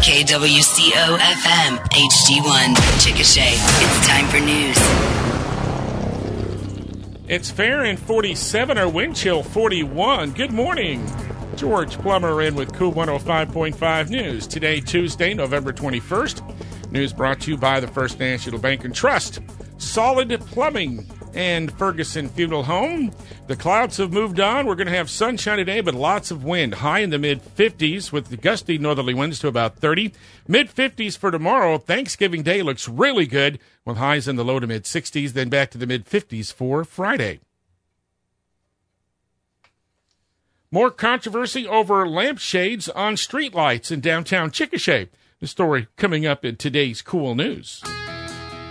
KWCO FM, HD1, Chickasha. It's time for news. It's fair and 47, our wind chill 41. Good morning. George Plummer in with KOOL 105.5 News. Today, Tuesday, November 21st. News brought to you by the First National Bank and Trust. Solid Plumbing and Ferguson Funeral Home. The clouds have moved on. We're going to have sunshine today, but lots of wind. High in the mid 50s with gusty northerly winds to about 30. Mid 50s for tomorrow. Thanksgiving Day looks really good with highs in the low to mid 60s, then back to the mid 50s for Friday. More controversy over lampshades on streetlights in downtown Chickasha. The story coming up in today's KOOL News.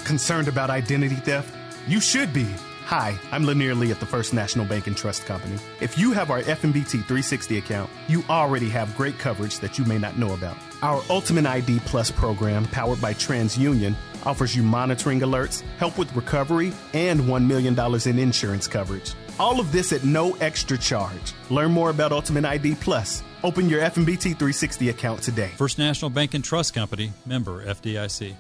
Concerned about identity theft? You should be. Hi, I'm Lanier Lee at the First National Bank and Trust Company. If you have our FNBT 360 account, you already have great coverage that you may not know about. Our Ultimate ID Plus program, powered by TransUnion, offers you monitoring alerts, help with recovery, and $1 million in insurance coverage. All of this at no extra charge. Learn more about Ultimate ID Plus. Open your FNBT 360 account today. First National Bank and Trust Company, member FDIC.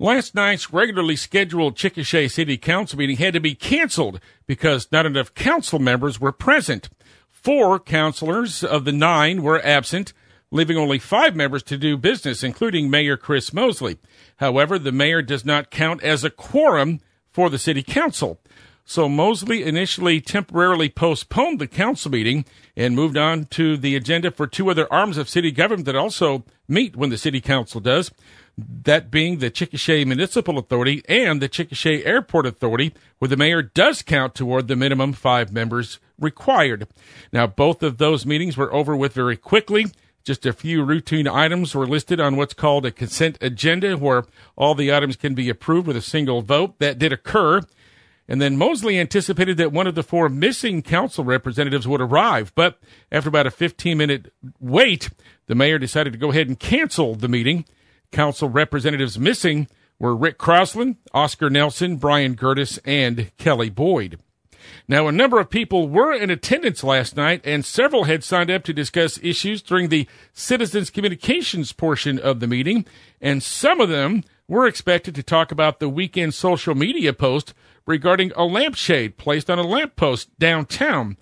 Last night's regularly scheduled Chickasha City Council meeting had to be canceled because not enough council members were present. Four councilors of the nine were absent, leaving only five members to do business, including Mayor Chris Mosley. However, the mayor does not count as a quorum for the city council. So Mosley initially temporarily postponed the council meeting and moved on to the agenda for two other arms of city government that also meet when the city council does that being the Chickasha Municipal Authority and the Chickasha Airport Authority, where the mayor does count toward the minimum five members required. Now, both of those meetings were over with very quickly. Just a few routine items were listed on what's called a consent agenda, where all the items can be approved with a single vote. That did occur. And then Mosley anticipated that one of the four missing council representatives would arrive. But after about a 15 minute wait, the mayor decided to go ahead and cancel the meeting. Council representatives missing were Rick Crossland, Oscar Nelson, Brian Gertis, and Kelly Boyd. Now, a number of people were in attendance last night, and several had signed up to discuss issues during the citizens communications portion of the meeting, and some of them were expected to talk about the weekend social media post regarding a lampshade placed on a lamppost downtown.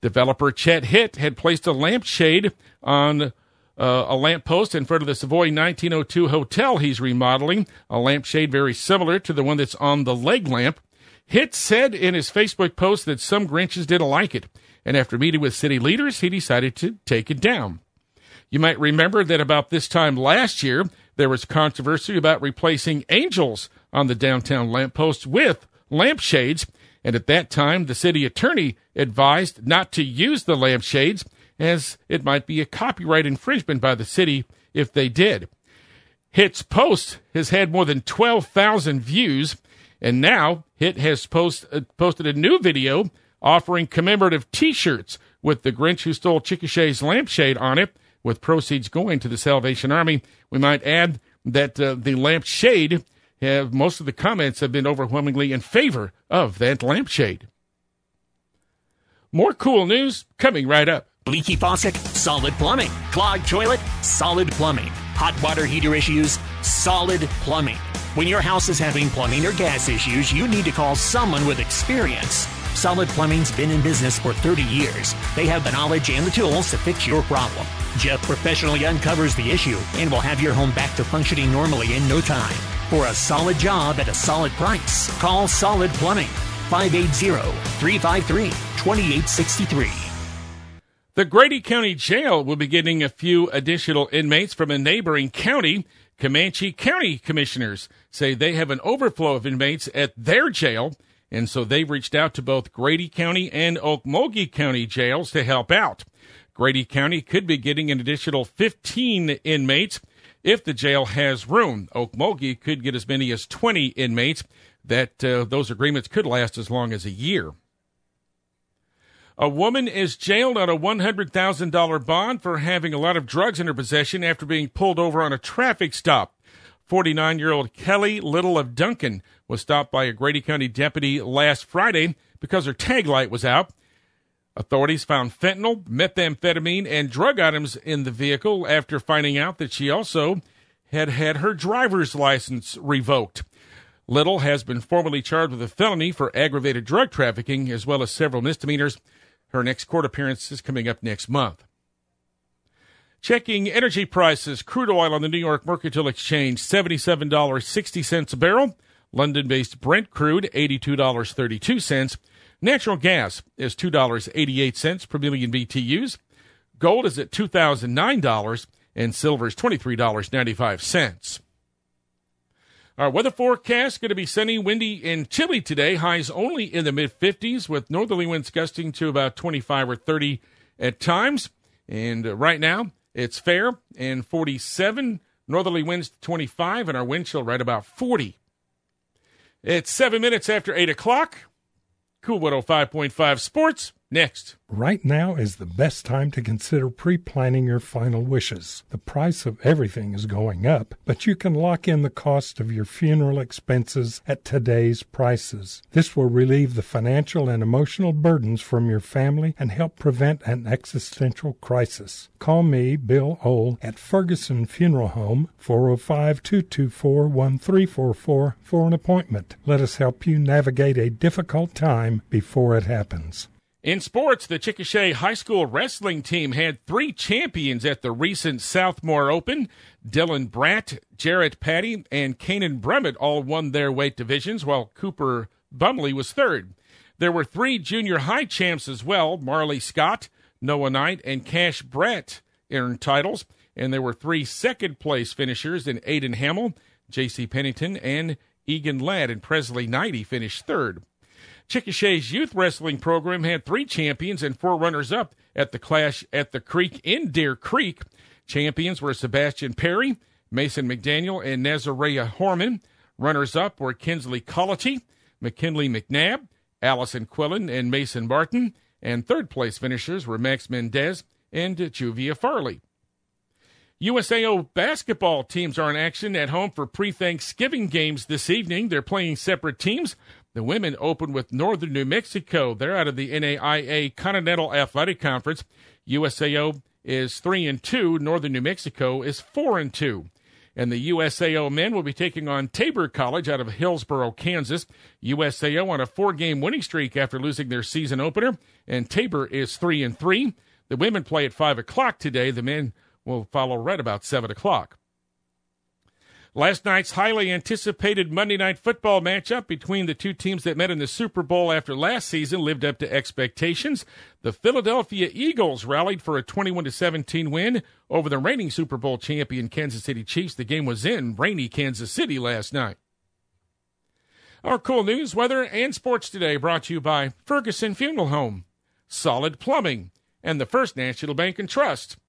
Developer Chet Hitt had placed a lampshade on uh, a lamppost in front of the Savoy 1902 hotel he's remodeling, a lampshade very similar to the one that's on the leg lamp. Hitt said in his Facebook post that some Grinches didn't like it, and after meeting with city leaders, he decided to take it down. You might remember that about this time last year, there was controversy about replacing angels on the downtown lampposts with lampshades, and at that time, the city attorney advised not to use the lampshades as it might be a copyright infringement by the city if they did. Hitt's post has had more than 12,000 views, and now Hitt has post, uh, posted a new video offering commemorative T-shirts with the Grinch Who Stole Chickasha's lampshade on it, with proceeds going to the Salvation Army. We might add that uh, the lampshade have most of the comments have been overwhelmingly in favor of that lampshade. More cool news coming right up. Leaky faucet, solid plumbing. Clogged toilet, solid plumbing. Hot water heater issues, solid plumbing. When your house is having plumbing or gas issues, you need to call someone with experience. Solid Plumbing's been in business for 30 years. They have the knowledge and the tools to fix your problem. Jeff professionally uncovers the issue and will have your home back to functioning normally in no time. For a solid job at a solid price, call Solid Plumbing 580 353 2863. The Grady County Jail will be getting a few additional inmates from a neighboring county. Comanche County commissioners say they have an overflow of inmates at their jail, and so they've reached out to both Grady County and Okmulgee County jails to help out. Grady County could be getting an additional 15 inmates if the jail has room. Okmulgee could get as many as 20 inmates. That uh, those agreements could last as long as a year. A woman is jailed on a $100,000 bond for having a lot of drugs in her possession after being pulled over on a traffic stop. 49 year old Kelly Little of Duncan was stopped by a Grady County deputy last Friday because her tag light was out. Authorities found fentanyl, methamphetamine, and drug items in the vehicle after finding out that she also had had her driver's license revoked. Little has been formally charged with a felony for aggravated drug trafficking as well as several misdemeanors. Her next court appearance is coming up next month. Checking energy prices, crude oil on the New York Mercantile Exchange, $77.60 a barrel. London based Brent crude, $82.32. Natural gas is $2.88 per million BTUs. Gold is at $2,009 and silver is $23.95. Our weather forecast going to be sunny, windy, and chilly today. Highs only in the mid 50s with northerly winds gusting to about 25 or 30 at times. And uh, right now, it's fair and 47. Northerly winds 25, and our wind chill right about 40. It's seven minutes after 8 o'clock. KOOL 105.5 Sports next. Right now is the best time to consider pre planning your final wishes. The price of everything is going up, but you can lock in the cost of your funeral expenses at today's prices. This will relieve the financial and emotional burdens from your family and help prevent an existential crisis. Call me, Bill Ohl, at Ferguson Funeral Home, 405 224 1344 for an appointment. Let us help you navigate a difficult time before it happens. In sports, the Chickasha High School wrestling team had three champions at the recent Southmoore Open. Dylan Bratt, Jarrett Patty, and Kanan Brummett all won their weight divisions, while Cooper Bumley was third. There were three junior high champs as well. Marley Scott, Noah Knight, and Cash Brett earned titles. And there were three second place finishers in Aiden Hamill, J.C. Pennington, and Egan Ladd, and Presley Knighty finished third. Chickasha's youth wrestling program had three champions and four runners up at the Clash at the Creek in Deer Creek. Champions were Sebastian Perry, Mason McDaniel, and Nazaria Horman. Runners up were Kinsley Colletti, McKinley McNabb, Allison Quillen, and Mason Martin. And third place finishers were Max Mendez and Juvia Farley. USAO basketball teams are in action at home for pre Thanksgiving games this evening. They're playing separate teams. The women open with Northern New Mexico. They're out of the NAIA Continental Athletic Conference. USAO is 3 and 2, Northern New Mexico is 4 and 2. And the USAO men will be taking on Tabor College out of Hillsboro, Kansas. USAO on a four-game winning streak after losing their season opener, and Tabor is 3 and 3. The women play at 5 o'clock today. The men will follow right about 7 o'clock. Last night's highly anticipated Monday Night Football matchup between the two teams that met in the Super Bowl after last season lived up to expectations. The Philadelphia Eagles rallied for a 21 17 win over the reigning Super Bowl champion Kansas City Chiefs. The game was in rainy Kansas City last night. Our cool news, weather, and sports today brought to you by Ferguson Funeral Home, Solid Plumbing, and the First National Bank and Trust.